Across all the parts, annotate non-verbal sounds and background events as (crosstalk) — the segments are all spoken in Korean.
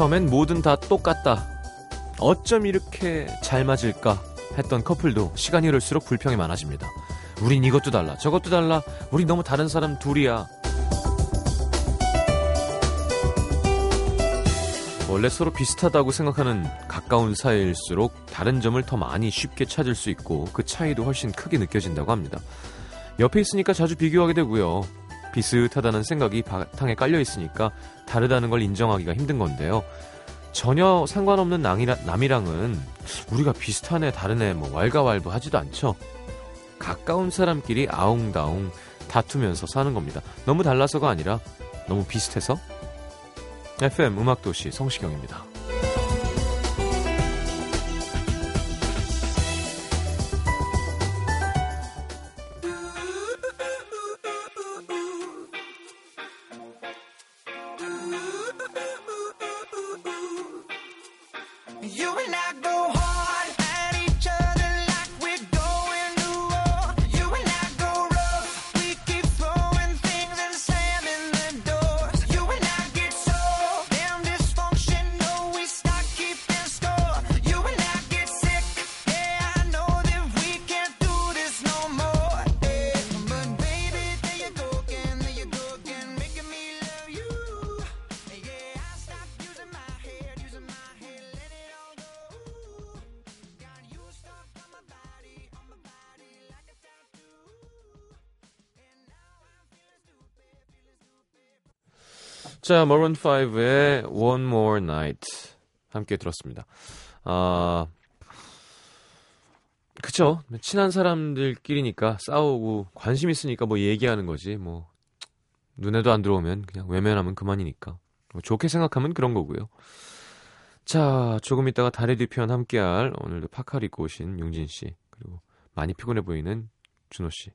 처음엔 뭐든 다 똑같다. 어쩜 이렇게 잘 맞을까 했던 커플도 시간이 흐를수록 불평이 많아집니다. 우린 이것도 달라, 저것도 달라, 우리 너무 다른 사람 둘이야. 원래 서로 비슷하다고 생각하는 가까운 사이일수록 다른 점을 더 많이 쉽게 찾을 수 있고 그 차이도 훨씬 크게 느껴진다고 합니다. 옆에 있으니까 자주 비교하게 되고요. 비슷하다는 생각이 바탕에 깔려 있으니까 다르다는 걸 인정하기가 힘든 건데요. 전혀 상관없는 남이랑, 남이랑 은 우리가 비슷하네 다르네 뭐 왈가왈부 하지도 않죠. 가까운 사람끼리 아웅다웅 다투면서 사는 겁니다. 너무 달라서가 아니라 너무 비슷해서 FM 음악도시 성시경입니다. 자, 머런 5의 One More Night 함께 들었습니다. 아, 그쵸. 친한 사람들끼리니까 싸우고 관심 있으니까 뭐 얘기하는 거지. 뭐 눈에도 안 들어오면 그냥 외면하면 그만이니까. 뭐 좋게 생각하면 그런 거고요. 자, 조금 있다가 달의 뒤편 함께할 오늘도 입고 오신 용진 씨 그리고 많이 피곤해 보이는 준호 씨.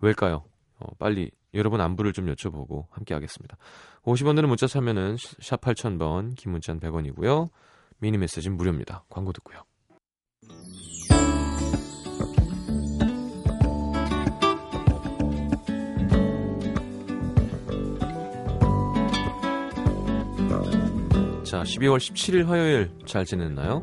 왜일까요? 어, 빨리 여러분 안부를 좀 여쭤보고 함께 하겠습니다. 50원들은 문자 참여는 샵 8000번, 긴 문자는 100원이고요. 미니 메시지는 무료입니다. 광고 듣고요. 자, 12월 17일 화요일 잘 지냈나요?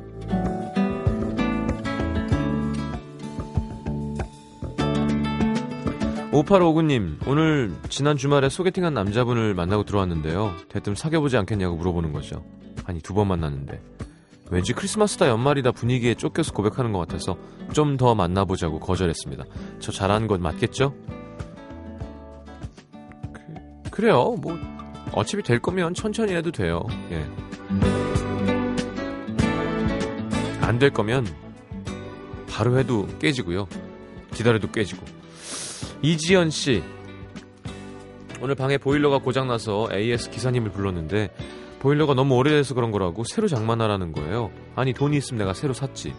5859님, 오늘 지난 주말에 소개팅한 남자분을 만나고 들어왔는데요. 대뜸 사귀어보지 않겠냐고 물어보는 거죠. 아니, 두 번 만났는데. 왠지 크리스마스다 연말이다 분위기에 쫓겨서 고백하는 것 같아서 좀 더 만나보자고 거절했습니다. 저 잘하는 건 맞겠죠? 그, 래요 뭐, 어차피 될 거면 천천히 해도 돼요. 예. 안 될 거면 바로 해도 깨지고요. 기다려도 깨지고. 이지연 씨. 오늘 방에 보일러가 고장나서 AS 기사님을 불렀는데 보일러가 너무 오래돼서 그런 거라고 새로 장만하라는 거예요. 아니 돈이 있으면 내가 새로 샀지.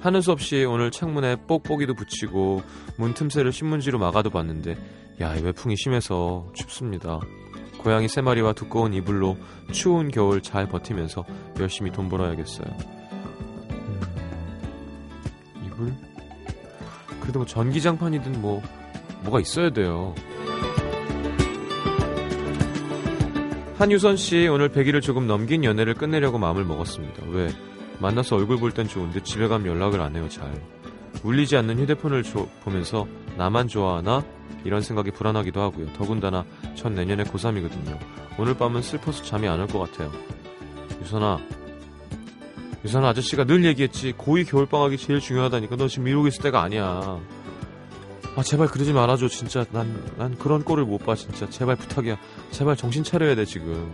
하는 수 없이 오늘 창문에 뽁뽁이도 붙이고 문 틈새를 신문지로 막아도 봤는데 야, 이 외풍이 심해서 춥습니다. 고양이 세 마리와 두꺼운 이불로 추운 겨울 잘 버티면서 열심히 돈 벌어야겠어요. 음, 이불? 그래도 뭐 전기장판이든 뭐 뭐가 있어야 돼요. 한유선 씨 오늘 100일을 조금 넘긴 연애를 끝내려고 마음을 먹었습니다. 왜? 만나서 얼굴 볼 땐 좋은데 집에 가면 연락을 안 해요, 잘. 울리지 않는 휴대폰을 조, 보면서 나만 좋아하나? 이런 생각이 불안하기도 하고요. 더군다나 전 내년에 고3이거든요. 오늘 밤은 슬퍼서 잠이 안 올 것 같아요. 유선아, 유선아 아저씨가 늘 얘기했지. 고2 겨울방학이 제일 중요하다니까. 너 지금 이러고 있을 때가 아니야. 아 제발 그러지 말아줘 진짜. 난 난 그런 꼴을 못 봐 진짜. 제발 부탁이야. 제발 정신 차려야 돼 지금.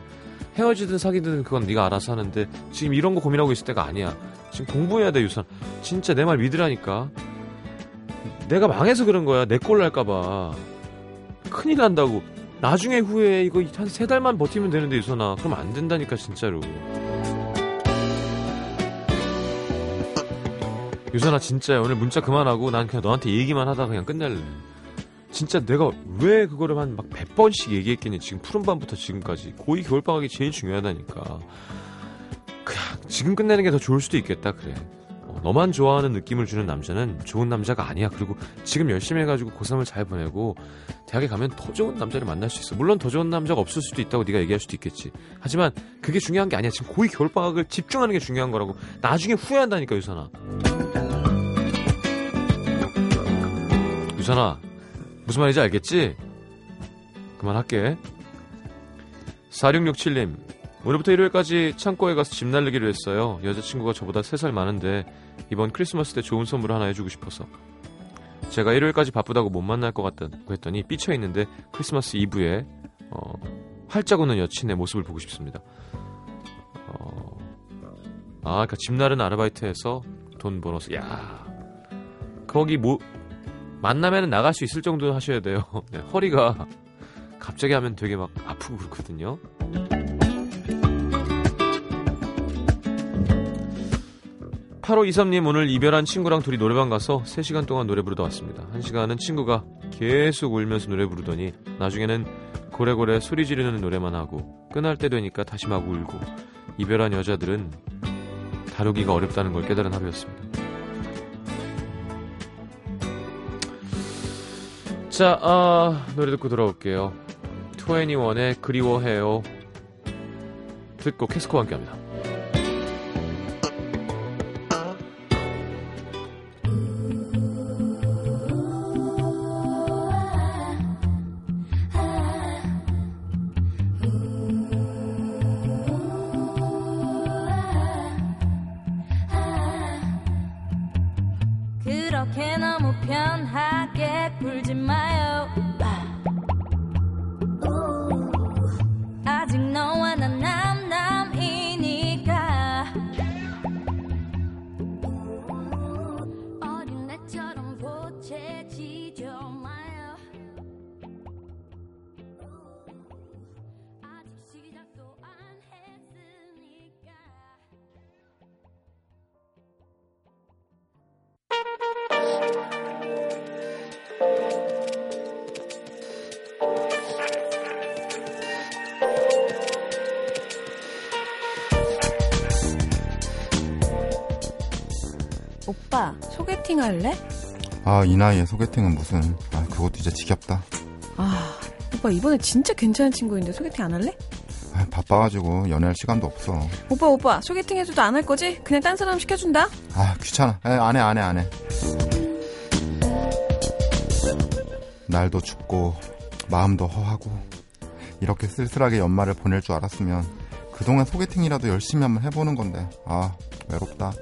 헤어지든 사귀든 그건 네가 알아서 하는데 지금 이런 거 고민하고 있을 때가 아니야. 지금 공부해야 돼 유선 진짜 내 말 믿으라니까. 내가 망해서 그런 거야. 내 꼴 날까봐. 큰일 난다고. 나중에 후에 이거 한 세 달만 버티면 되는데 유선아. 그럼 안 된다니까 진짜로 유선아 진짜 오늘 문자 그만하고 난 그냥 너한테 얘기만 하다 그냥 끝낼래. 진짜 내가 왜 그거를 한 막 100번씩 얘기했겠니? 지금 푸른밤부터 지금까지. 고2 겨울방학이 제일 중요하다니까. 그냥 지금 끝내는 게 더 좋을 수도 있겠다 그래. 어, 너만 좋아하는 느낌을 주는 남자는 좋은 남자가 아니야. 그리고 지금 열심히 해가지고 고3을 잘 보내고 대학에 가면 더 좋은 남자를 만날 수 있어. 물론 더 좋은 남자가 없을 수도 있다고 네가 얘기할 수도 있겠지. 하지만 그게 중요한 게 아니야. 지금 고2 겨울방학을 집중하는 게 중요한 거라고. 나중에 후회한다니까 유선아. 유선아 무슨 말인지 알겠지? 그만할게. 4667님 오늘부터 일요일까지 창고에 가서 집 날리기로 했어요. 여자친구가 저보다 3살 많은데 이번 크리스마스 때 좋은 선물 하나 해주고 싶어서. 제가 일요일까지 바쁘다고 못 만날 것 같다고 했더니 삐쳐 있는데 크리스마스 이브에 어, 활짝 웃는 여친의 모습을 보고 싶습니다. 어, 아, 그러니까 집 나른 아르바이트해서 돈 벌어서 야 거기 뭐 만나면 나갈 수 있을 정도 하셔야 돼요. (laughs) 네, 허리가 갑자기 하면 되게 막 아프고 그렇거든요. 8523님 오늘 이별한 친구랑 둘이 노래방 가서 3시간 동안 노래 부르다 왔습니다. 1시간은 친구가 계속 울면서 노래 부르더니 나중에는 고래고래 소리 지르는 노래만 하고 끝날 때 되니까 다시 막 울고 이별한 여자들은 다루기가 어렵다는 걸 깨달은 하루였습니다. 자, 아, 노래 듣고 돌아올게요. 21의 그리워해요. 듣고 캐스코와 함께 합니다. 소개팅 할래? 아, 이 나이에 소개팅은 무슨. 아, 그것도 이제 지겹다. 아 오빠 이번에 진짜 괜찮은 친구인데 소개팅 안 할래? 아, 바빠가지고 연애할 시간도 없어. 오빠 오빠 소개팅 해줘도 안 할 거지? 그냥 딴 사람 시켜준다 아, 귀찮아. 에, 안 해, 안 해, 안 해. 날도 춥고, 마음도 허하고, 이렇게 쓸쓸하게 연말을 보낼 줄 알았으면, 그동안 소개팅이라도 열심히 한번 해보는 건데, 아, 외롭다.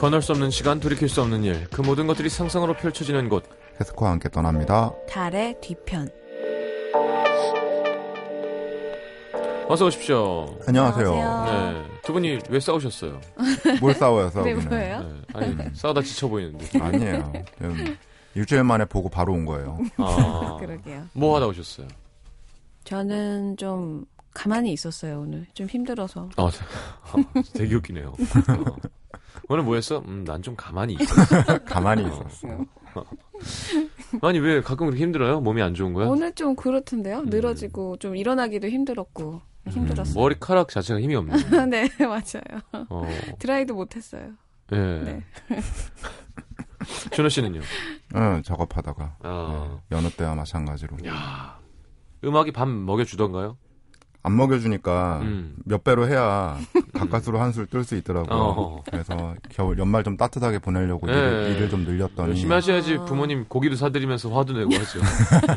건널 수 없는 시간, 돌이킬 수 없는 일, 그 모든 것들이 상상으로 펼쳐지는 곳. 캐스코와 함께 떠납니다. 달의 뒤편 어서 오십시오. 안녕하세요. 안녕하세요. 네, 두 분이 왜 싸우셨어요? (laughs) 뭘 싸워요, 네 싸우기는. 뭐예요? 네, 아니, 싸우다 지쳐 보이는데. 아니에요. 음, 일주일 만에 보고 바로 온 거예요. 아, (laughs) 그러게요 뭐 하다 오셨어요? 저는 좀 가만히 있었어요 오늘 좀 힘들어서 아, 되- 되게 웃기네요. 어. (laughs) 오늘 뭐 했어? 음, 난 좀 가만히 있어. (laughs) 가만히 있었어. (laughs) 아니, 왜 가끔 그렇게 힘들어요? 몸이 안 좋은 거야? 오늘 좀 그렇던데요 늘어지고 좀 일어나기도 힘들었고 힘들었어요 머리카락 자체가 힘이 없네. (laughs) 네 맞아요 어, 드라이도 못했어요 예. 네. 준호 씨는요? 응, 작업하다가. 아, 네, 여느 때와 마찬가지로. 야, 음악이 밥 먹여주던가요? 안 먹여주니까 음. 몇 배로 해야 가까스로 한술 뜰 수 있더라고요. 어. 그래서 겨울 연말 좀 따뜻하게 보내려고 예. 일을, 일을 좀 늘렸더니 열심히 하셔야지 아. 부모님 고기도 사드리면서 화도 내고 하죠.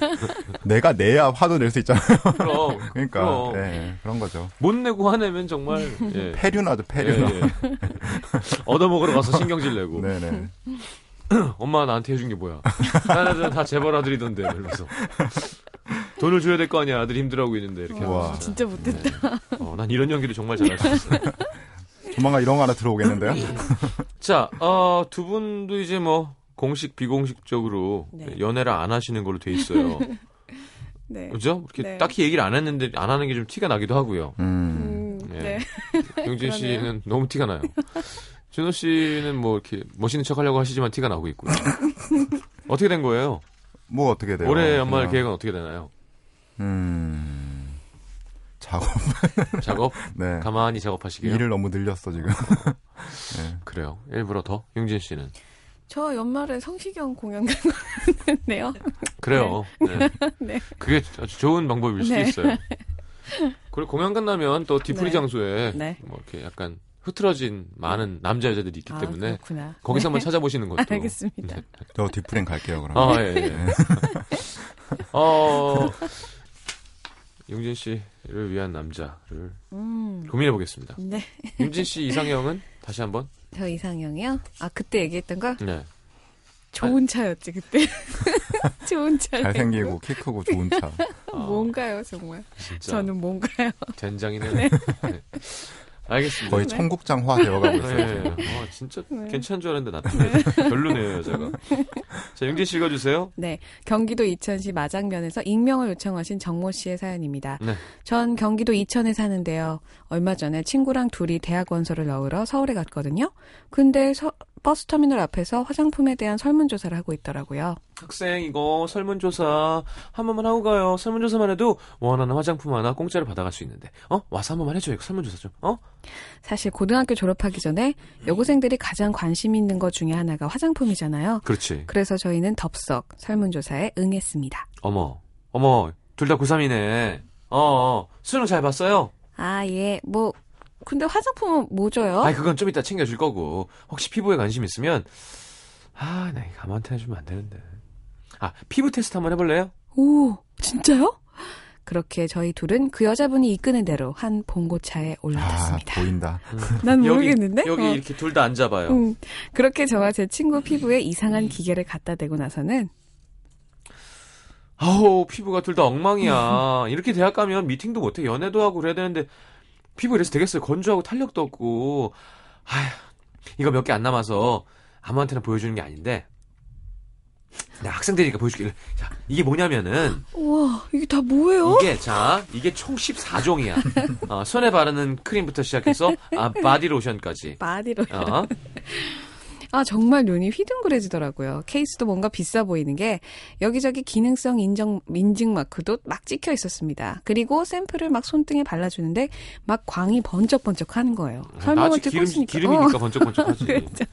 (laughs) 내가 내야 화도 낼 수 있잖아요. 그럼 그러니까 그럼. 예, 그런 거죠. 못 내고 화내면 정말 (laughs) 예. 폐륜하죠 예, 폐륜. 예. (laughs) 얻어먹으러 가서 신경질 내고 네네. (clears throat) 엄마 나한테 해준 게 뭐야? 다른 애들은 다 재벌 아들이던데 이러면서 돈을 줘야 될 거 아니야 아들이 힘들어하고 있는데 이렇게 우와. 하면서 진짜 못했다 어, 난 이런 연기를 정말 잘할 수 있어요. 조만간 이런 거 하나 들어오겠는데요? (laughs) 자, 어, 두 분도 이제 뭐 공식 비공식적으로 네. 연애를 안 하시는 걸로 돼 있어요. 네 그죠? 이렇게 네. 딱히 얘기를 안 했는데 안 하는 게 좀 티가 나기도 하고요. 음. 음, 네. 네. (laughs) 용진. 씨는 너무 티가 나요. 준호 씨는 뭐 이렇게 멋있는 척 하려고 하시지만 티가 나고 있고요. (laughs) 어떻게 된 거예요? 뭐 어떻게 돼요? 올해 연말 그냥, 계획은 어떻게 되나요? 음. 작업. (laughs) 작업 (laughs) 네. 가만히 작업하시게요. 일을 너무 늘렸어 지금. (laughs) 네. 그래요. 일부러 더 용진 씨는 저 연말에 성시경 공연 갔는데요. 그래요. 네. 네. 그게 아주 좋은 방법일 수도 네. 있어요. 그리고 공연 끝나면 또 뒤풀이 네. 장소에 네. 뭐 이렇게 약간 흐트러진 많은 남자 여자들이 있기 아, 때문에 그렇구나. 거기서 한번 네. 찾아보시는 것도 알겠습니다. 네. 저 디프랭 갈게요 그럼. 아, 예, 예. 어, 용진 씨를 위한 남자를 음. 고민해 보겠습니다. 네. 용진 씨 이상형은 다시 한번? (laughs) 저 이상형이요? 아, 그때 얘기했던 거? 네. 좋은 차였지, 그때. (laughs) 좋은 차. 잘생기고 키 크고 좋은 차. 아, (laughs) 뭔가요, 정말? 진짜 저는 뭔가요? 젠장이네요. 네. 알겠습니다. 거의 청국장화 되어가고 있어요. 네. 어, 진짜 네. 괜찮은 줄 알았는데 나타나요. 별로네요, 여자가. 자, 용진 씨 읽어주세요. 네. 경기도 이천시 마장면에서 익명을 요청하신 정모 씨의 사연입니다. 네. 전 경기도 이천에 사는데요. 얼마 전에 친구랑 둘이 대학 원서를 넣으러 서울에 갔거든요. 근데 서- 버스터미널 앞에서 화장품에 대한 설문조사를 하고 있더라고요. 학생 이거 설문조사 한 번만 하고 가요. 설문조사만 해도 원하는 화장품 하나 공짜로 받아갈 수 있는데. 어? 와서 한 번만 해줘요. 이거 설문조사 좀. 어? 사실 고등학교 졸업하기 전에 여고생들이 가장 관심 있는 것 중에 하나가 화장품이잖아요. 그렇지. 그래서 저희는 덥석 설문조사에 응했습니다. 어머. 어머. 둘 다 고3이네. 어, 어. 수능 잘 봤어요? 아, 예. 뭐, 근데 화장품은 뭐 줘요? 아이, 그건 좀 이따 챙겨줄 거고. 혹시 피부에 관심 있으면, 아, 나 이거 가만히 해주면 안 되는데. 아, 피부 테스트 한번 해볼래요? 오, 진짜요? 그렇게 저희 둘은 그 여자분이 이끄는 대로 한 봉고차에 아 올라탔습니다. 보인다. (laughs) 난 모르겠는데? 여기, 여기 어. 이렇게 둘 다 앉아봐요. 음, 그렇게 저와 제 친구 피부에 이상한 기계를 갖다 대고 나서는 아우, 피부가 둘 다 엉망이야. 이렇게 대학 가면 미팅도 못해. 연애도 하고 그래야 되는데, 피부 이래서 되겠어요. 건조하고 탄력도 없고. 아휴, 이거 몇 개 안 남아서 아무한테나 보여주는 게 아닌데, 내가 학생들이니까 보여줄게. 자, 이게 뭐냐면은, 우와 이게 다 뭐예요? 이게, 자, 이게 총 14종이야. 어, 손에 바르는 크림부터 시작해서, 아, 바디로션까지. 바디로 어, 아 정말 눈이 휘둥그레지더라고요. 케이스도 뭔가 비싸 보이는 게 여기저기 기능성 인정 인증 마크도 막 찍혀 있었습니다. 그리고 샘플을 막 손등에 발라주는데 막 광이 번쩍번쩍 하는 거예요. 설명을 아직 듣고 기름, 있으니까 기름이니까 어, 번쩍번쩍 하지. (laughs) 그렇죠.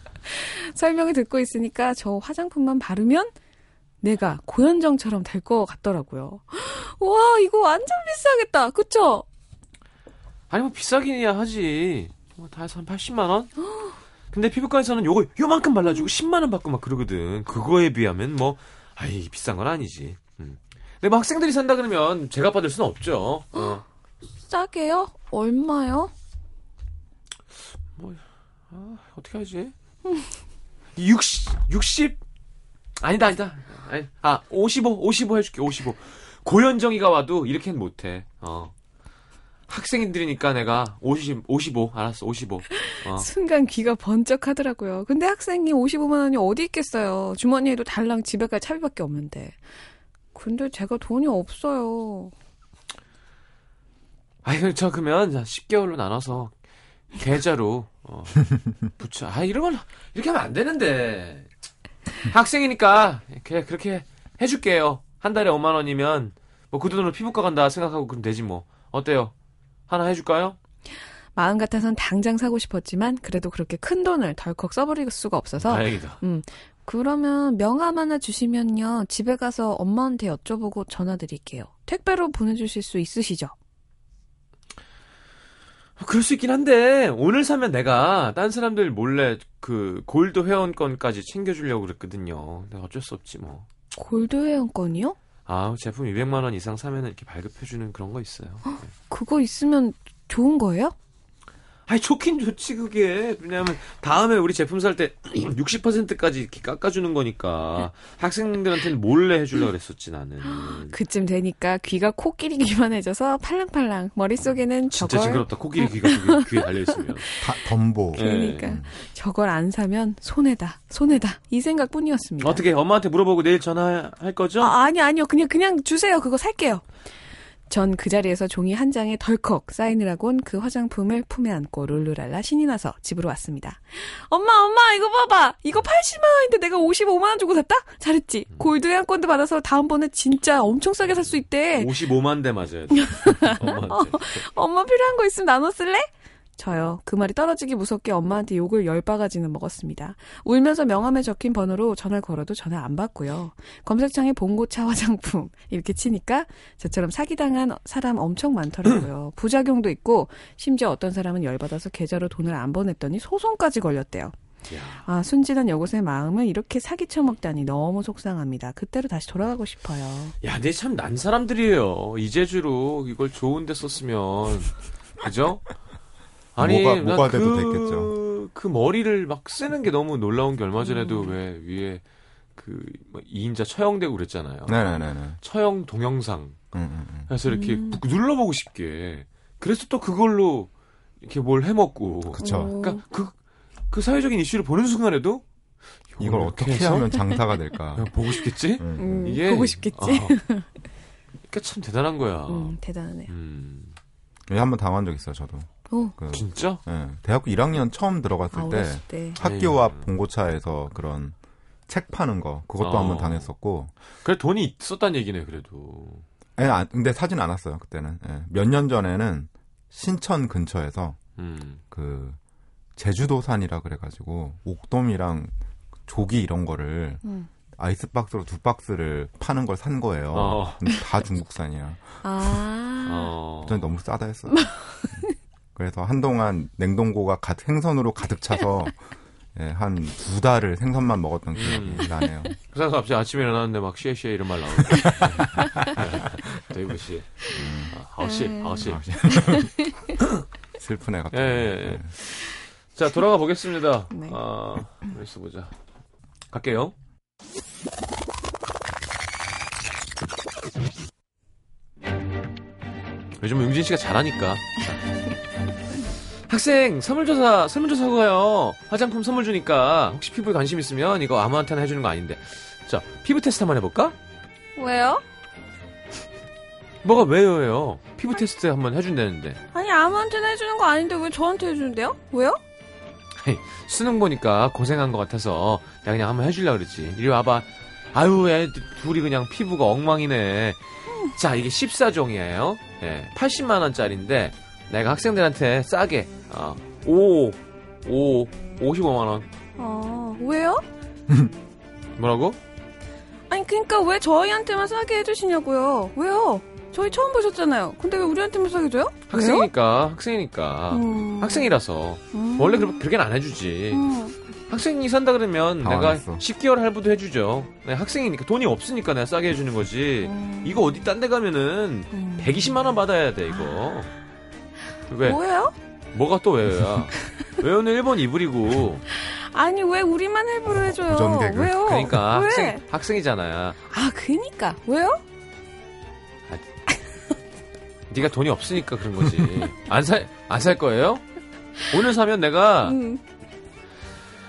설명을 듣고 있으니까 저 화장품만 바르면 내가 고현정처럼 될 것 같더라고요. (gasps) 와 이거 완전 비싸겠다. 그쵸? 아니 뭐 비싸긴이야 하지. 뭐 다 해서 한 80만 원? (gasps) 근데 피부과에서는 요거 요만큼 발라주고 10만 원 받고 막 그러거든. 그거에 비하면 뭐 아이 비싼 건 아니지. 음. 근데 뭐 학생들이 산다 그러면 제가 받을 수는 없죠. 어. 싸게요? 얼마요? 어떻게 하지? (laughs) 60 60 아니다 아니다. 아니, 아 55, 55 해줄게 55. 고현정이가 와도 이렇게는 못해. 어. 학생들이니까 내가 50, 55 알았어 55. 어. (laughs) 순간 귀가 번쩍하더라고요. 근데 학생이 55만 원이 어디 있겠어요. 주머니에도 달랑 집에 갈 차비밖에 없는데. 근데 제가 돈이 없어요. 아이, 저 그러면 10개월로 나눠서 계좌로 어, (laughs) 붙여. 아, 이런 건 이렇게 하면 안 되는데. 학생이니까 그냥 그렇게 해줄게요. 한 달에 5만 원이면 뭐 그 돈으로 피부과 간다 생각하고 그럼 되지 뭐. 어때요? 하나 해줄까요? 마음 같아선 당장 사고 싶었지만 그래도 그렇게 큰 돈을 덜컥 써버릴 수가 없어서 다행이다. 그러면 명함 하나 주시면요. 집에 가서 엄마한테 여쭤보고 전화 드릴게요. 택배로 보내주실 수 있으시죠? 그럴 수 있긴 한데 오늘 사면 내가 딴 사람들 몰래 그 골드 회원권까지 챙겨주려고 그랬거든요. 근데 어쩔 수 없지 뭐. 골드 회원권이요? 아 제품 200만 원 이상 사면 이렇게 발급해주는 그런 거 있어요. 네. 그거 있으면 좋은 거예요? 아니 좋긴 좋지 그게 왜냐하면 다음에 우리 제품 살 때 60%까지 이렇게 깎아주는 거니까 학생들한테는 몰래 해주려고 그랬었지 나는 그쯤 되니까 귀가 코끼리기만 해져서 팔랑팔랑 머릿속에는 진짜 저걸 징그럽다 코끼리 귀가 귀에 (laughs) 달려있으면 다, 덤보. 네. 그러니까 저걸 안 사면 손해다 손해다 이 생각뿐이었습니다. 어떻게 엄마한테 물어보고 내일 전화할 거죠? 아, 아니 아니요 그냥 그냥 주세요 그거 살게요. 전 그 자리에서 종이 한 장에 덜컥 사인을 하곤 그 화장품을 품에 안고 룰루랄라 신이 나서 집으로 왔습니다. 엄마, 엄마, 이거 봐봐. 이거 80만원인데 내가 55만원 주고 샀다? 잘했지. 골드 회원권도 받아서 다음번에 진짜 엄청 싸게 살 수 있대. 55만 대 맞아야 돼. (laughs) 엄마한테. 엄마 필요한 거 있으면 나눠 쓸래? 저요. 그 말이 떨어지기 무섭게 엄마한테 욕을 열 바가지는 먹었습니다. 울면서 명함에 적힌 번호로 전화를 걸어도 전화 안 받고요. 검색창에 봉고차 화장품 (laughs) 이렇게 치니까 저처럼 사기당한 사람 엄청 많더라고요. (clears throat) 부작용도 있고 심지어 어떤 사람은 열받아서 계좌로 돈을 안 보냈더니 소송까지 걸렸대요. 야. 아, 순진한 여고생 마음을 이렇게 사기쳐 먹다니 너무 속상합니다. 그때로 다시 돌아가고 싶어요. 야, 근데 참난 사람들이에요. 이재주로 이걸 좋은 데 썼으면 그죠? 아니, 뭐가- 난 뭐가 돼도 그, 됐겠죠. 그 머리를 막 쓰는 게 너무 놀라운 게 얼마 음. 전에도 왜 위에 그 2인자 처형되고 그랬잖아요. 네네네네. 처형 동영상. 음, 음, 음. 그래서 이렇게 음. 눌러보고 싶게. 그래서 또 그걸로 이렇게 뭘 해먹고. 그쵸. 어, 그러니까 그, 그 사회적인 이슈를 보는 순간에도 이걸 어떻게 해서 하면 장사가 될까? 그냥 (laughs) 보고 싶겠지? 음, 음, 이게 보고 싶겠지. 아, 그러니까 참 대단한 거야. 음, 대단하네요. 음. 음. 한번 당한 적 있어요, 저도. 오, 그, 진짜? 예, 대학교 1학년 처음 들어갔을 아, 때 때. 학교 앞 에이. 봉고차에서 그런 책 파는 거 그것도 어. 한번 당했었고 그래 돈이 있었단 얘기네 그래도. 예, 안- 근데 사진 안 왔어요 그때는 몇년 전에는 신천 근처에서 음. 그 제주도산이라 그래가지고 옥돔이랑 조기 이런 거를 음. 아이스박스로 두 박스를 파는 걸 산 거예요. 어. 근데 다 중국산이야. 아. 어. 저는 너무 싸다 했어요. (laughs) 그래서 한동안 냉동고가 가득, 생선으로 가득 차서 (laughs) 예, 한 두 달을 생선만 먹었던 기억이 음. 나네요. (laughs) 그래서 갑자기 아침에 일어났는데 막 谢谢 이런 말 나오고. (laughs) 对不起. 아, 아우씨, 음. 아우씨. 슬프네 갑자기. 예, 예, 예. 자, 돌아가 보겠습니다. 네. 아, 레스 보자. 갈게요. 요즘 융진 씨가 잘하니까. (laughs) 학생 설문조사 설문조사 하고요. 화장품 선물 주니까 혹시 피부에 관심 있으면 이거 아무한테나 해주는 거 아닌데. 자 피부 테스트 한번 해볼까? 왜요? 뭐가 왜요요? 피부 테스트 한번 해준다는데. 아니 아무한테나 해주는 거 아닌데 왜 저한테 해주는데요? 왜요? 수능 보니까 고생한 것 같아서 내가 그냥 한번 해주려고 그랬지. 이리 와봐. 아유, 애 둘이 그냥 피부가 엉망이네. 자, 이게 14종이에요. 예, 80만 원짜리인데, 내가 학생들한테 싸게, 어, 5, 5, 55만원. 아 왜요? (laughs) 뭐라고? 아니 그러니까 왜 저희한테만 싸게 해주시냐고요? 왜요? 저희 처음 보셨잖아요. 근데 왜 우리한테만 싸게 줘요? 왜요? 학생이니까, 학생이니까. 음. 학생이라서. 음. 원래 그렇, 그렇게 는 안 해주지. 음. 학생이 산다 그러면 내가 당황했어. 10개월 할부도 해주죠. 네, 학생이니까 돈이 없으니까 내가 싸게 해주는 거지. 음. 이거 어디 딴 데 가면은 음. 120만 원 받아야 돼 이거. 왜? 뭐예요? 뭐가 또 왜요야? 왜요는 1번 이불이고. 아니 왜 우리만 할부를 해줘요? 왜요? 그러니까 왜? 학생 학생이잖아. 아 그니까 왜요? 네가 돈이 없으니까 그런 거지. 안 살 안 살 거예요? 오늘 사면 내가 음.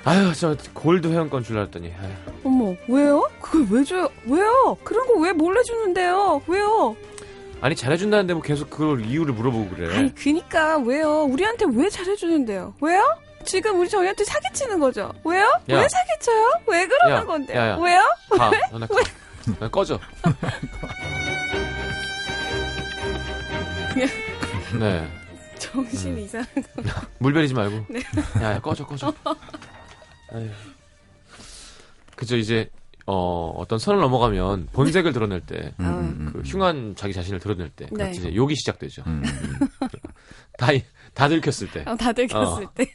아유 저 골드 회원권 줄라 했더니 아유, 어머 왜요? 그걸 왜 줘요? 왜요? 그런 거 왜 몰래 주는데요? 왜요? 아니 잘해준다는데 뭐 계속 그걸 이유를 물어보고 그래. 아니 그니까 왜요? 우리한테 왜 잘해주는데요? 왜요? 지금 우리 저희한테 사기치는 거죠? 왜요? 야. 왜 사기쳐요? 왜 그러는 야, 건데요? 야, 야. 왜요? 가. 너네 가. 나 꺼져. (laughs) 네. 정신 이상. 물 베리지 말고. 네. 야, 야, 꺼져, 꺼져. 아유. 그죠, 이제, 어, 어떤 선을 넘어가면 본색을 드러낼 때, 음, 음, 음, 그 음. 흉한 자기 자신을 드러낼 때, 네. 이제 욕이 시작되죠. 음, 음. (laughs) 다, 이- 다 들켰을 때. 어, 다 들 켰을 어. 때.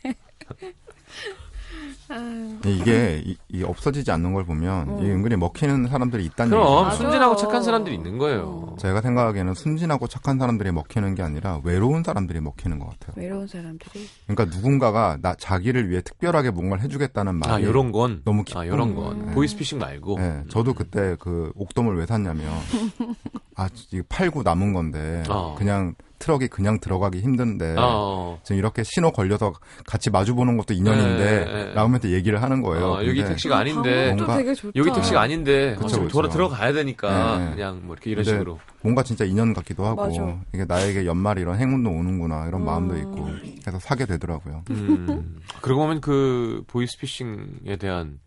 아유, 이게 이, 이 없어지지 않는 걸 보면 음. 이 은근히 먹히는 사람들이 있다는 그럼, 얘기죠. 맞아. 순진하고 착한 사람들이 있는 거예요. 어. 제가 생각하기에는 순진하고 착한 사람들이 먹히는 게 아니라 외로운 사람들이 먹히는 것 같아요. 외로운 사람들이. 그러니까 누군가가 나 자기를 위해 특별하게 뭔가를 해주겠다는 말이 아, 요런 건. 너무 기쁜 아, 요런 거예요. 건. 음. 보이스피싱 말고. 네, 저도 그때 그 옥돔을 왜 샀냐면 (laughs) 아 이거 팔고 남은 건데 어. 그냥 트럭이 그냥 들어가기 힘든데 어. 지금 이렇게 신호 걸려서 같이 마주 보는 것도 인연인데 네, 네, 네. 라면서 얘기를 하는 거예요. 어, 여기 택시가 아닌데 뭔가- 되게 좋다. 여기 택시가 아닌데 어, 그쵸, 좀 그쵸. 돌아 들어가야 되니까 네. 그냥 뭐 이렇게 이런 식으로 뭔가 진짜 인연 같기도 하고 맞아. 이게 나에게 연말에 이런 행운도 오는구나 이런 마음도 음. 있고 해서 사게 되더라고요. 음. 그러고 보면 그 보이스피싱에 대한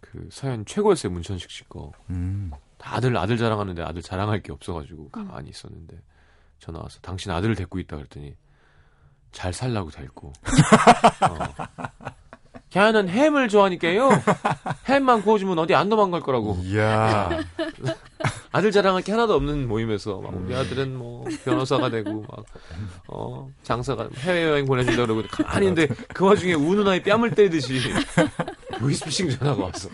그 사연 최고였어요 문천식 씨 거. 음. 아들 아들 자랑하는데 아들 자랑할 게 없어가지고 가만히 있었는데 전화 와서 당신 아들을 데리고 있다 그랬더니 잘 살라고 데리고. 어. 걔는 햄을 좋아하니까요. 햄만 구워주면 어디 안 도망갈 거라고. 이야. (laughs) 아들 자랑할 게 하나도 없는 모임에서 막 우리 아들은 뭐 변호사가 되고 막 어 장사가 해외 여행 보내준다 그러고 가만히 있는데 그 와중에 우는 아이 뺨을 때리듯이 (laughs) 보이스피싱 전화가 왔어.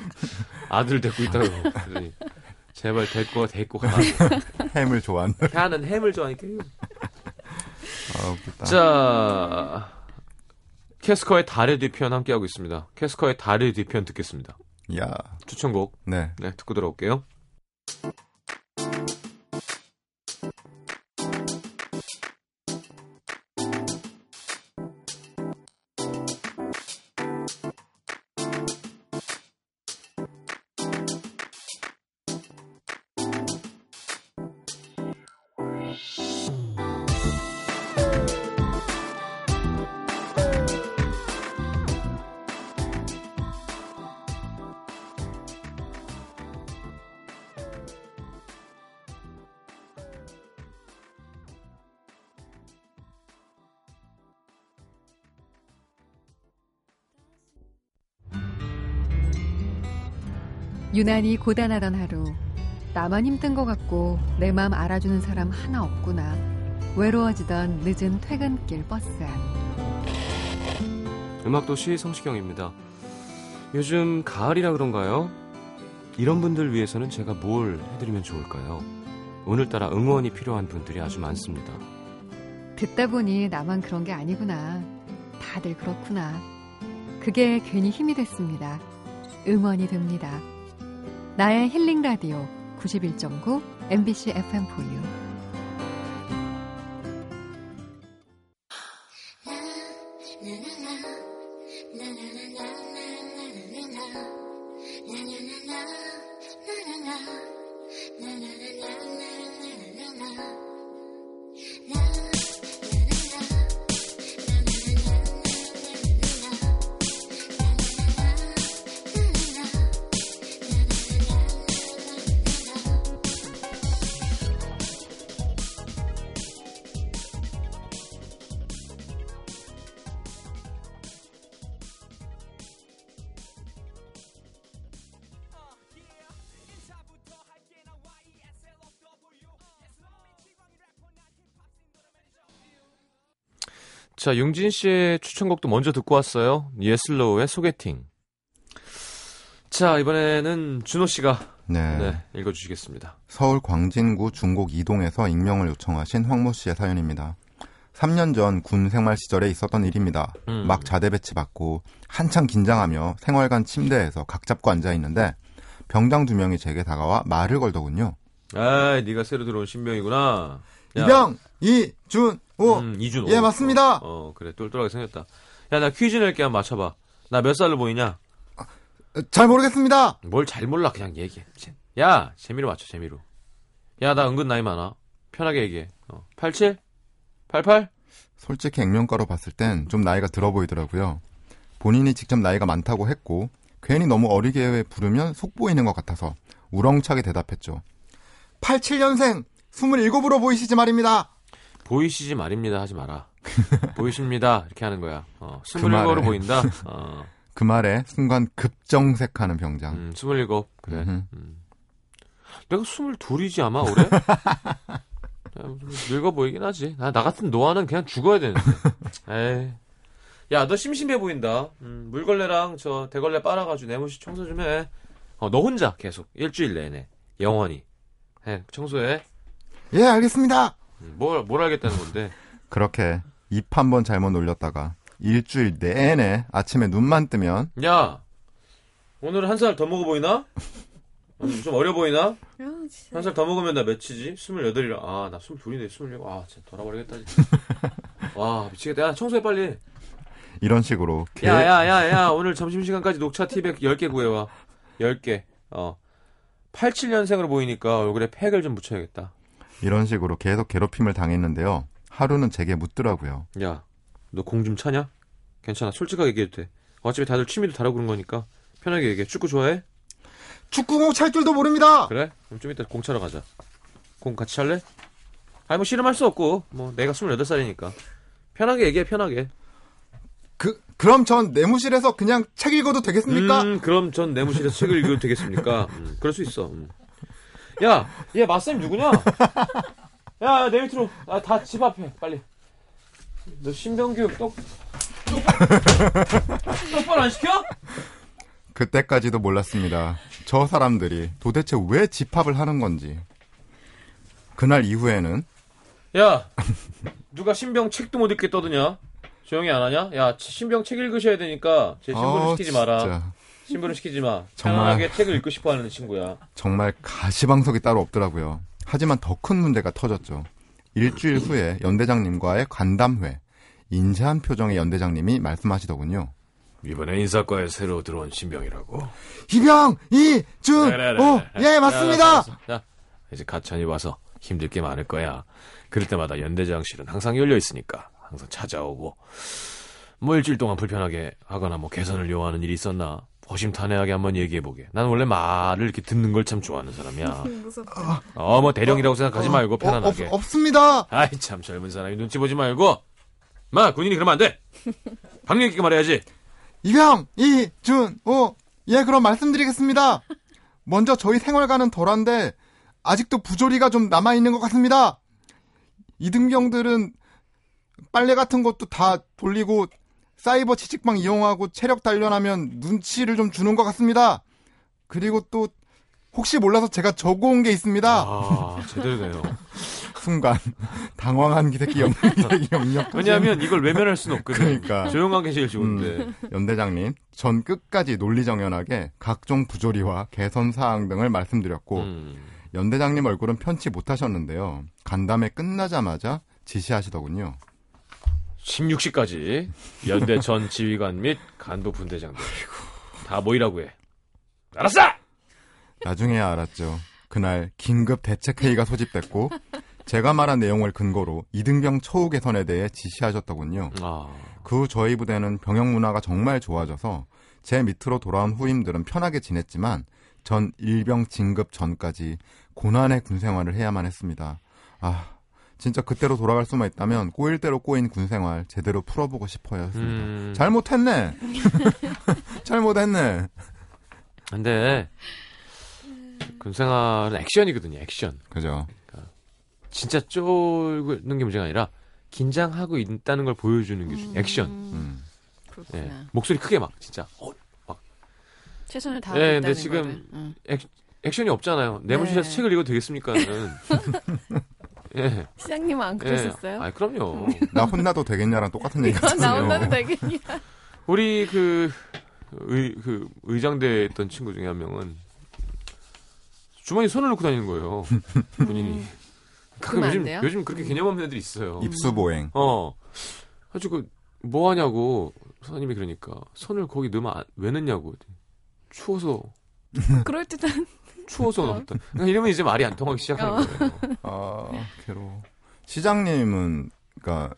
아들 데리고 있다고. 그러더니 제발 데리고 와, 데리고 가. 햄을 좋아한다. 걔는 햄을 좋아하니까요. 아, 웃기다. 자 캐스커의 달의 뒤편 함께하고 있습니다. 캐스커의 달의 뒤편 듣겠습니다. 이야. 추천곡 네. 네 듣고 들어올게요. 유난히 고단하던 하루. 나만 힘든 것 같고 내 마음 알아주는 사람 하나 없구나. 외로워지던 늦은 퇴근길 버스 안. 음악도시 성시경입니다. 요즘 가을이라 그런가요? 이런 분들 위해서는 제가 뭘 해드리면 좋을까요? 오늘따라 응원이 필요한 분들이 아주 많습니다. 듣다 보니 나만 그런 게 아니구나. 다들 그렇구나. 그게 괜히 힘이 됐습니다. 응원이 됩니다. 나의 힐링 라디오 91.9 MBC FM4U. 자, 융진 씨의 추천곡도 먼저 듣고 왔어요. 예슬로우의 소개팅. 자, 이번에는 준호 씨가 네. 네, 읽어주시겠습니다. 서울 광진구 중곡 이동에서 익명을 요청하신 황모 씨의 사연입니다. 3년 전 군 생활 시절에 있었던 일입니다. 음. 막 자대 배치 받고 한창 긴장하며 생활관 침대에서 각 잡고 앉아 있는데 병장 두 명이 제게 다가와 말을 걸더군요. 아, 네가 새로 들어온 신병이구나. 야, 이병 이준 호 음, 이준호. 예, 맞습니다. 어, 어, 그래 똘똘하게 생겼다. 야, 나 퀴즈 낼게 한번 맞춰봐. 나 몇 살로 보이냐? 잘 모르겠습니다. 뭘 잘 몰라 그냥 얘기해. 야, 재미로 맞춰 재미로. 야, 나 은근 나이 많아. 편하게 얘기해. 어, 87? 88? 솔직히 액면가로 봤을 땐 좀 나이가 들어 보이더라고요. 본인이 직접 나이가 많다고 했고 괜히 너무 어리게 부르면 속 보이는 것 같아서 우렁차게 대답했죠. 87년생 27으로 보이시지 말입니다. 보이시지 말입니다 하지 마라. (laughs) 보이십니다 이렇게 하는 거야. 어, 그 27으로 말에. 보인다. (laughs) 어, 그 말에 순간 급정색하는 병장. 음, 27 그래. 음. 내가 22이지 아마 올해? (laughs) 늙어 보이긴 하지. 나, 나 같은 노아는 그냥 죽어야 되는데. 에이. 야, 너 심심해 보인다. 음, 물걸레랑 저 대걸레 빨아가지고 내무시 청소 좀 해. 어, 너 혼자 계속 일주일 내내 영원히 해 청소해. 예, 알겠습니다. 음, 뭘, 뭘 알겠다는 건데. (laughs) 그렇게 입 한 번 잘못 놀렸다가 일주일 내내 아침에 눈만 뜨면 야, 오늘 한 살 더 먹어 보이나? 음, 좀 어려 보이나? 야, 진짜. 한살 더 먹으면 나 몇이지? 스물여덟이라. 아, 나 스물둘인데 스물일곱. 아, 진짜 돌아버리겠다. 진짜. (laughs) 와, 미치겠다. 야, 청소해 빨리. 이런 식으로 계획, 야, 야, 야, 야, 오늘 점심시간까지 녹차 티백 10개 구해와. 10개. 어. 87년생으로 보이니까 얼굴에 팩을 좀 묻혀야겠다. 이런 식으로 계속 괴롭힘을 당했는데요. 하루는 제게 묻더라고요. 야, 너 공 좀 차냐? 괜찮아. 솔직하게 얘기해도 돼. 어차피 다들 취미도 다르고 그런 거니까. 편하게 얘기해. 축구 좋아해? 축구공 찰 줄도 모릅니다. 그래? 그럼 좀 이따 공 차러 가자. 공 같이 찰래? 아니, 뭐 씨름할 수 없고. 뭐, 내가 28살이니까. 편하게 얘기해, 편하게. 그 그럼 전 내무실에서 그냥 책 읽어도 되겠습니까? 음, 그럼 전 내무실에서 책을 읽어도 되겠습니까? 음, 그럴 수 있어. 음. 야, 얘 맞쌤 누구냐? 야, 내 밑으로. 아, 다 집 앞에, 빨리. 너 신병교육 똑, 똑, 똑바로 안 시켜? 그때까지도 몰랐습니다. 저 사람들이 도대체 왜 집합을 하는 건지. 그날 이후에는 야, 누가 신병 책도 못 읽게 떠드냐? 조용히 안 하냐? 야, 신병 책 읽으셔야 되니까 제 신부는 어, 시키지 마라. 진짜 신부는 시키지 마. 정말. 편안하게 책을 읽고 싶어 하는 친구야. 정말 가시방석이 따로 없더라고요. 하지만 더 큰 문제가 터졌죠. 일주일 후에 연대장님과의 간담회. 인자한 표정의 연대장님이 말씀하시더군요. 이번에 인사과에 새로 들어온 신병이라고. 이병, 이준, 오, 예, 맞습니다. 자, 이제 가천이 와서 힘들 게 많을 거야. 그럴 때마다 연대장실은 항상 열려 있으니까 항상 찾아오고. 뭐 일주일 동안 불편하게 하거나 뭐 개선을 요하는 일이 있었나? 허심탄회하게 한번 얘기해보게. 난 원래 말을 이렇게 듣는 걸 참 좋아하는 사람이야. (laughs) 무섭다. 어, 뭐 대령이라고 생각하지 말고 어, 편안하게. 없, 없습니다. 아이 참 젊은 사람이 눈치 보지 말고. 마 군인이 그러면 안 돼. (laughs) 박력 있게 말해야지. 이병, 이 준, 오, 예, 그럼 말씀드리겠습니다. 먼저 저희 생활과는 덜한데 아직도 부조리가 좀 남아 있는 것 같습니다. 이등병들은 빨래 같은 것도 다 돌리고 사이버 채찍방 이용하고 체력 단련하면 눈치를 좀 주는 것 같습니다. 그리고 또 혹시 몰라서 제가 적어온 게 있습니다. 아 제대로네요. (laughs) 순간 당황한 기새끼 (laughs) 염력. 왜냐하면 이걸 외면할 수는 없거든. 그러니까. 조용하게 제일 좋은데. 연대장님, 전 끝까지 논리정연하게 각종 부조리와 개선 사항 등을 말씀드렸고 음. 연대장님 얼굴은 편치 못하셨는데요. 간담회 끝나자마자 지시하시더군요. 16시까지 연대 전 지휘관 및 간부 분대장들 다 모이라고 해. 알았어. 나중에야 알았죠. 그날 긴급 대책 회의가 소집됐고 제가 말한 내용을 근거로 이등병 처우 개선에 대해 지시하셨더군요. 아, 그 후 저희 부대는 병역 문화가 정말 좋아져서 제 밑으로 돌아온 후임들은 편하게 지냈지만 전 일병 진급 전까지 고난의 군 생활을 해야만 했습니다. 아, 진짜 그때로 돌아갈 수만 있다면 꼬일 대로 꼬인 군 생활 제대로 풀어보고 했습니다. 음. 잘못했네. (laughs) 잘못했네. 근데 군 생활은 액션이거든요. 액션. 그죠. 진짜 쫄는 게 문제가 아니라 긴장하고 있다는 걸 보여주는 게 중- 액션. 음. 그렇구나. 예. 목소리 크게 막 진짜. 어, 최선을 다하고 예, 있다는 근데 지금. 응. 액션이 없잖아요. 내무실에서 네. 책을 읽어도 되겠습니까는. (laughs) 예. 시장님은 안 그러셨어요? 아, 그럼요. 나 혼나도 되겠냐랑 똑같은 얘기 이건 나 혼나도 같은데요. 되겠냐? 우리 그, 의, 그, 의장대 했던 친구 중에 한 명은 주머니에 손을 넣고 다니는 거예요. (laughs) 본인이. 가끔 그러면 안 요즘? 요즘 그렇게 개념 없는 애들이 있어요. 입수보행. 어. 아주 그, 뭐 하냐고, 선생님이 그러니까, 손을 거기 넣으면 안- 왜 넣냐고. 추워서, 그럴 듯한 추워서 넣었다. 그러니까 이러면 이제 말이 안 통하기 시작하는 어. 거예요. 아, 괴로워. 시장님은, 그니까,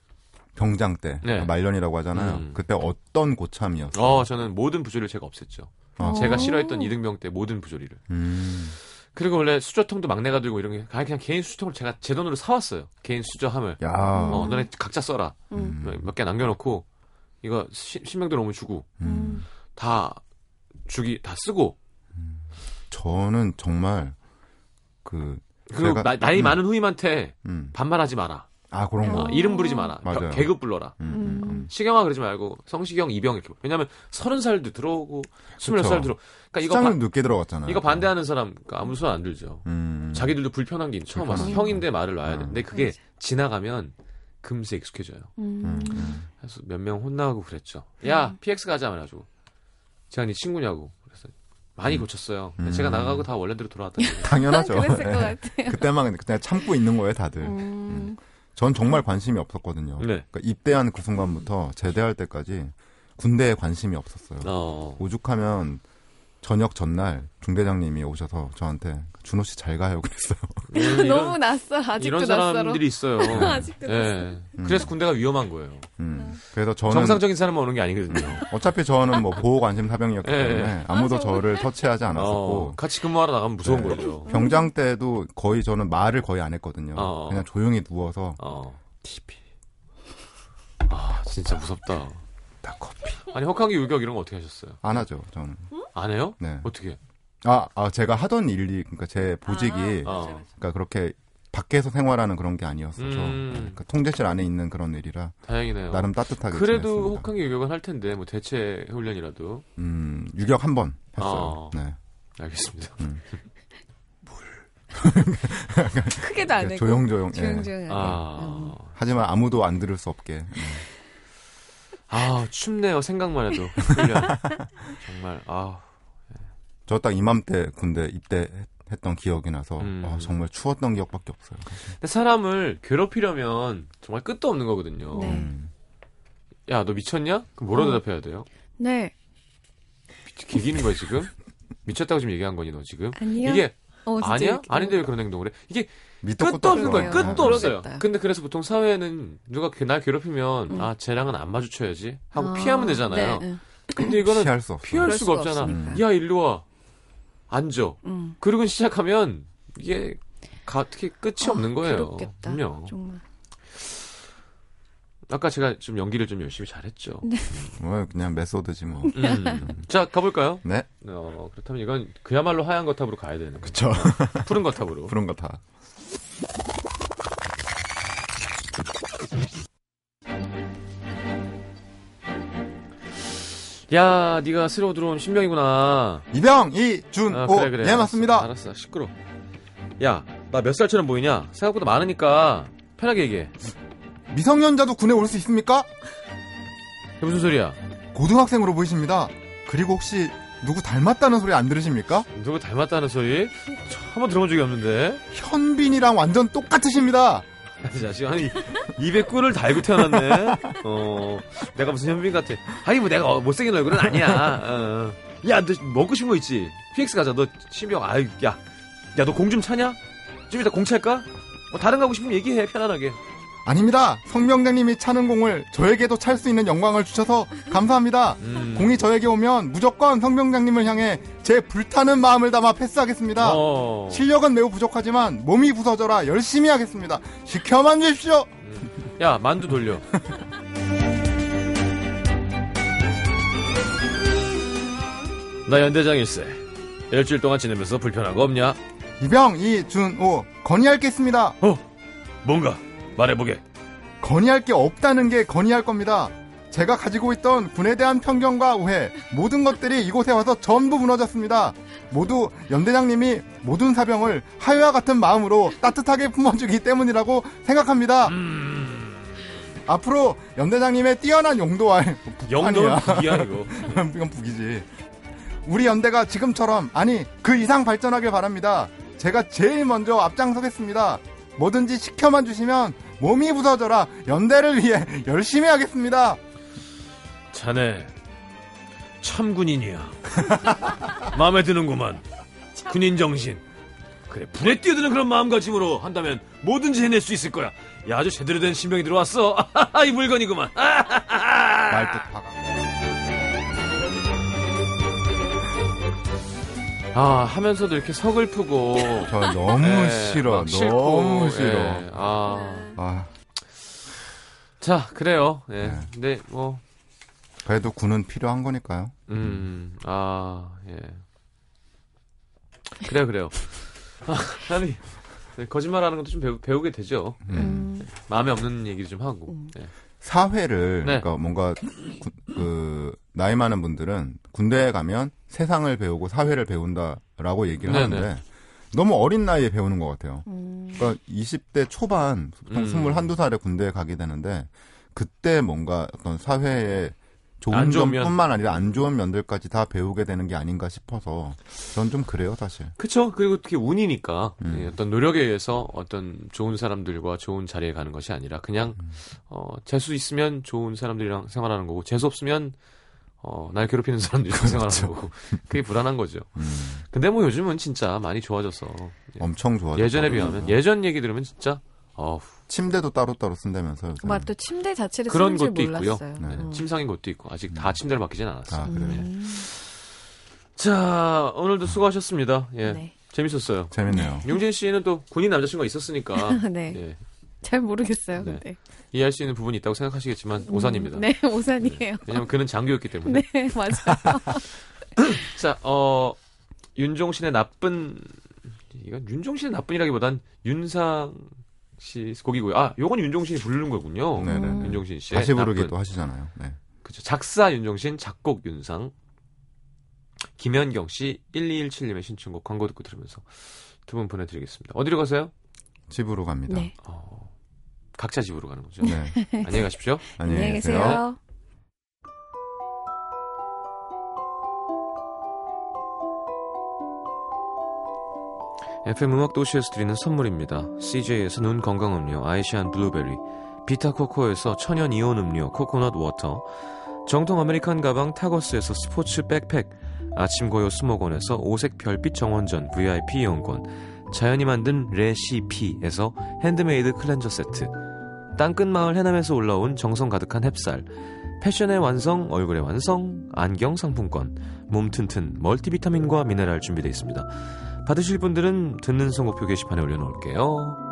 병장 때, 네. 말년이라고 하잖아요. 음. 그때 어떤 고참이었어요? 어, 저는 모든 부조리를 제가 없앴죠. 아, 제가 오. 싫어했던 이등병 때 모든 부조리를. 음. 그리고 원래 수저통도 막내가 들고 이런 게, 그냥 개인 수저통을 제가 제 돈으로 사왔어요. 개인 수저함을. 야, 어, 너네 각자 써라. 음. 몇개 남겨놓고, 이거 시- 신병들 오면 주고, 음. 다 주기, 다 쓰고, 저는 정말, 그, 그리고 제가- 나, 나이 음. 많은 후임한테 음. 반말하지 마라. 아, 그런 거. 어, 이름 부르지 마라. 맞아요. 겨- 계급 불러라. 음, 음, 음. 시경아 그러지 말고 성시경, 이병 이렇게. 왜냐면 서른 살도 들어오고 스물여섯 살 들어. 그러니까 이거 시장님 바, 늦게 들어갔잖아요. 이거 반대하는 사람 그러니까 아무 손안 들죠. 음. 자기들도 불편한 게 있- 처음 와서 형인데 말을 놔야 음. 되는데 그게 맞아. 지나가면 금세 익숙해져요. 음, 음. 그래서 몇 명 혼나고 그랬죠. 야 PX 가자 말해가지고 제가 네 친구냐고 많이 고쳤어요. 음. 제가 나가고 다 원래대로 돌아왔다는 거예요. (laughs) 당연하죠. 그랬을 예. 것 같아요. 그때만 그냥 참고 있는 거예요, 다들. 음. 전 정말 관심이 없었거든요. 네. 그러니까 입대한 그 순간부터 제대할 때까지 군대에 관심이 없었어요. 어. 오죽하면 저녁 전날 중대장님이 오셔서 저한테 준호 씨 잘 가요 (laughs) 그랬어요. 음, 너무 낯설. 아직도 이런 낯설어. 사람들이 있어요. (laughs) 아직도 예. 그래서 군대가 위험한 거예요. 음. 그래서 저는 정상적인 사람만 오는 게 아니거든요. (laughs) 어차피 저는 뭐 보호 관심 사병이었기 예. 때문에 아무도 저를 터치하지 않았었고 어, 같이 근무하러 나가면 무서운 네. 거죠. 병장 때도 거의 저는 말을 거의 안 했거든요. 어. 그냥 조용히 누워서 어. TV, 아, 진짜 무섭다. 딱 커피 아니, 혹한기 유격 이런 거 어떻게 하셨어요? 안 하죠 저는. 안 해요? 네. 어떻게? 아, 아 제가 하던 일이 그러니까 제 보직이 어. 그러니까 그렇게 밖에서 생활하는 그런 게 아니었어서 음. 그러니까 통제실 안에 있는 그런 일이라 다행이네요. 나름 따뜻하게 그래도 지냈습니다. 혹한기 유격은 할 텐데, 뭐 대체 훈련이라도. 음, 유격 한 번 했어요. 어. 네. 알겠습니다. (laughs) (laughs) 크게도 안 해고 조용조용. 예. 조용조용하게. 아. 음. 하지만 아무도 안 들을 수 없게. 예. 아, 춥네요. 생각만 해도. 훈련. (laughs) 정말, 아. 저 딱 이맘때 군대 입대했던 기억이 나서 음. 아, 정말 추웠던 기억밖에 없어요. 근데 사람을 괴롭히려면 정말 끝도 없는 거거든요. 네. 음. 야, 너 미쳤냐? 그럼 뭐라 어. 대답해야 돼요? 네. 개기는 거야, 지금? 미쳤다고 지금 얘기한 거니, 너 지금? 아니요. 이게, 어, 아니야? 아닌데 왜 그런 행동을 해? 이게 끝도 없는. 없어요. 끝도 아, 없어요. 근데 그래서 보통 사회는 누가 그- 날 괴롭히면 음. 아 쟤랑은 안 마주쳐야지 하고 아, 피하면 되잖아요. 네, 네. 근데 이거는 피할 수. 피할 수가 수가 없잖아. 없으니까. 야 일로 와 앉아. 음. 그러고 시작하면 이게 가, 어떻게 끝이 아, 없는 거예요. 괴롭겠다. 그럼요. 정말. 아까 제가 좀 연기를 좀 열심히 잘했죠. 뭐 그냥 메소드지 뭐. 음. (laughs) 자 가볼까요? 네, 어, 그렇다면 이건 그야말로 하얀 거탑으로 가야 되는 거죠. 그쵸. 푸른 거탑으로. 그런 거 다. 야, 네가 새로 들어온 신병이구나. 이병, 이 준, 아, 오. 그래, 그래. 예, 알았어, 맞습니다. 알았어, 시끄러. 야, 나 몇 살처럼 보이냐? 생각보다 많으니까 편하게 얘기해. 미성년자도 군에 올 수 있습니까? 이게 무슨 소리야? 고등학생으로 보이십니다. 그리고 혹시 누구 닮았다는 소리 안 들으십니까? 누구 닮았다는 소리? 한번 들어본 적이 없는데. 현빈이랑 완전 똑같으십니다. 이 자식, 아니, 입에 꿀을 달고 태어났네. 어, 내가 무슨 현빈 같아. 아니, 뭐 내가 어, 못생긴 얼굴은 아니야. 어. 야, 너 먹고 싶은 거 있지? PX 가자. 너 신병, 아유, 야. 야, 너 공 좀 차냐? 좀 이따 공 찰까? 뭐 다른 거 하고 싶으면 얘기해, 편안하게. 아닙니다. 성병장님이 차는 공을 저에게도 찰 수 있는 영광을 주셔서 감사합니다. 음. 공이 저에게 오면 무조건 성병장님을 향해 제 불타는 마음을 담아 패스하겠습니다. 어. 실력은 매우 부족하지만 몸이 부서져라 열심히 하겠습니다. 지켜만 주십시오. 야, 만두 돌려. 나 연대장 일세. 일주일 동안 지내면서 불편한 거 없냐? 이병, 이준오 건의할 게 있습니다. 어? 뭔가 말해보게. 건의할 게 없다는 게 건의할 겁니다. 제가 가지고 있던 군에 대한 편견과 오해, 모든 것들이 이곳에 와서 전부 무너졌습니다. 모두 연대장님이 모든 사병을 하여와 같은 마음으로 따뜻하게 품어주기 때문이라고 생각합니다. 음. 앞으로 연대장님의 뛰어난 용도와 아니야. 북이야 이거. (laughs) 이건 북이지. 우리 연대가 지금처럼 아니 그 이상 발전하길 바랍니다. 제가 제일 먼저 앞장서겠습니다. 뭐든지 시켜만 주시면 몸이 부서져라 연대를 위해 (laughs) 열심히 하겠습니다. 자네 참 군인이야. 마음에 드는구만. 군인 정신. 그래 불에 뛰어드는 그런 마음가짐으로 한다면 뭐든지 해낼 수 있을 거야. 야 아주 제대로 된 신병이 들어왔어. (laughs) 이 물건이구만. (laughs) 말뜻 파가. 아 하면서도 이렇게 서글프고 저 너무 예, 싫어. 싫고, 너무 싫어. 예, 아. 아 자, 그래요. 예. 네. 근데 뭐 그래도 군은 필요한 거니까요. 음. 아, 예. 그래요, 그래요. 아, 아니. 네, 거짓말하는 것도 좀 배우, 배우게 되죠. 예. 음. 마음에 없는 얘기를 좀 하고. 음. 예. 사회를 네. 그러니까 뭔가 구- 그 나이 많은 분들은 군대에 가면 세상을 배우고 사회를 배운다라고 얘기를 네네. 하는데 너무 어린 나이에 배우는 것 같아요. 음. 그러니까 20대 초반, 보통 음. 21살에 군대에 가게 되는데 그때 뭔가 어떤 사회의 좋은. 점뿐만 아니라 안 좋은 면들까지 다 배우게 되는 게 아닌가 싶어서 전 좀 그래요 사실. 그쵸. 그리고 특히 운이니까 음. 예, 어떤 노력에 의해서 어떤 좋은 사람들과 좋은 자리에 가는 것이 아니라 그냥 음. 어, 재수 있으면 좋은 사람들이랑 생활하는 거고 재수 없으면 어, 날 괴롭히는 사람들이랑 그렇죠. 생활하는 거고 그게 불안한 거죠. 음, 근데 뭐 요즘은 진짜 많이 좋아져서 예. 엄청 좋아요. 예전에 비하면 예전 얘기 들으면 진짜 어후, 침대도 따로 따로 쓴다면서요. 맞또 침대 자체를 그런 쓰는 줄 것도 있고요. 몰랐어요. 네. 음. 침상인 것도 있고 아직 다 침대를 맡기진 않았어요. 아, 그래요? 음. 자 오늘도 수고하셨습니다. 예, 네. 재밌었어요. 재밌네요. 용진 씨는 또 군인 남자친구가 있었으니까 (laughs) 네. 예, (laughs) 잘 모르겠어요. 네. 근데. 이해할 수 있는 부분이 있다고 생각하시겠지만 음, 오산입니다. 네, 오산이에요. 왜냐하면 그는 장교였기 때문에. (laughs) 네, 맞아요. (laughs) 자, 어, 윤종신의 나쁜, 이건 윤종신의 나쁜이라기보단 윤상 씨 곡이고요. 아, 요건 윤종신이 부르는 거군요. 네네. 음. 윤종신 씨. 다시 부르기도 하시잖아요. 네. 그죠. 작사 윤종신, 작곡 윤상. 김현경 씨 1217님의 신청곡 광고 듣고 들으면서 두 분 보내드리겠습니다. 어디로 가세요? 집으로 갑니다. 네. 어, 각자 집으로 가는 거죠. 네. (laughs) 안녕히 가십시오. 안녕히 계세요. FM 음악 도시에서 드리는 선물입니다. CJ에서 눈 건강 음료 아이시안 블루베리, 비타 코코에서 천연 이온 음료 코코넛 워터, 정통 아메리칸 가방 타거스에서 스포츠 백팩, 아침 고요 수목원에서 오색 별빛 정원전 VIP 이용권, 자연이 만든 레시피에서 핸드메이드 클렌저 세트, 땅끝 마을 해남에서 올라온 정성 가득한 햅쌀, 패션의 완성, 얼굴의 완성, 안경 상품권, 몸 튼튼 멀티비타민과 미네랄 준비되어 있습니다. 받으실 분들은 듣는 선곡표 게시판에 올려놓을게요.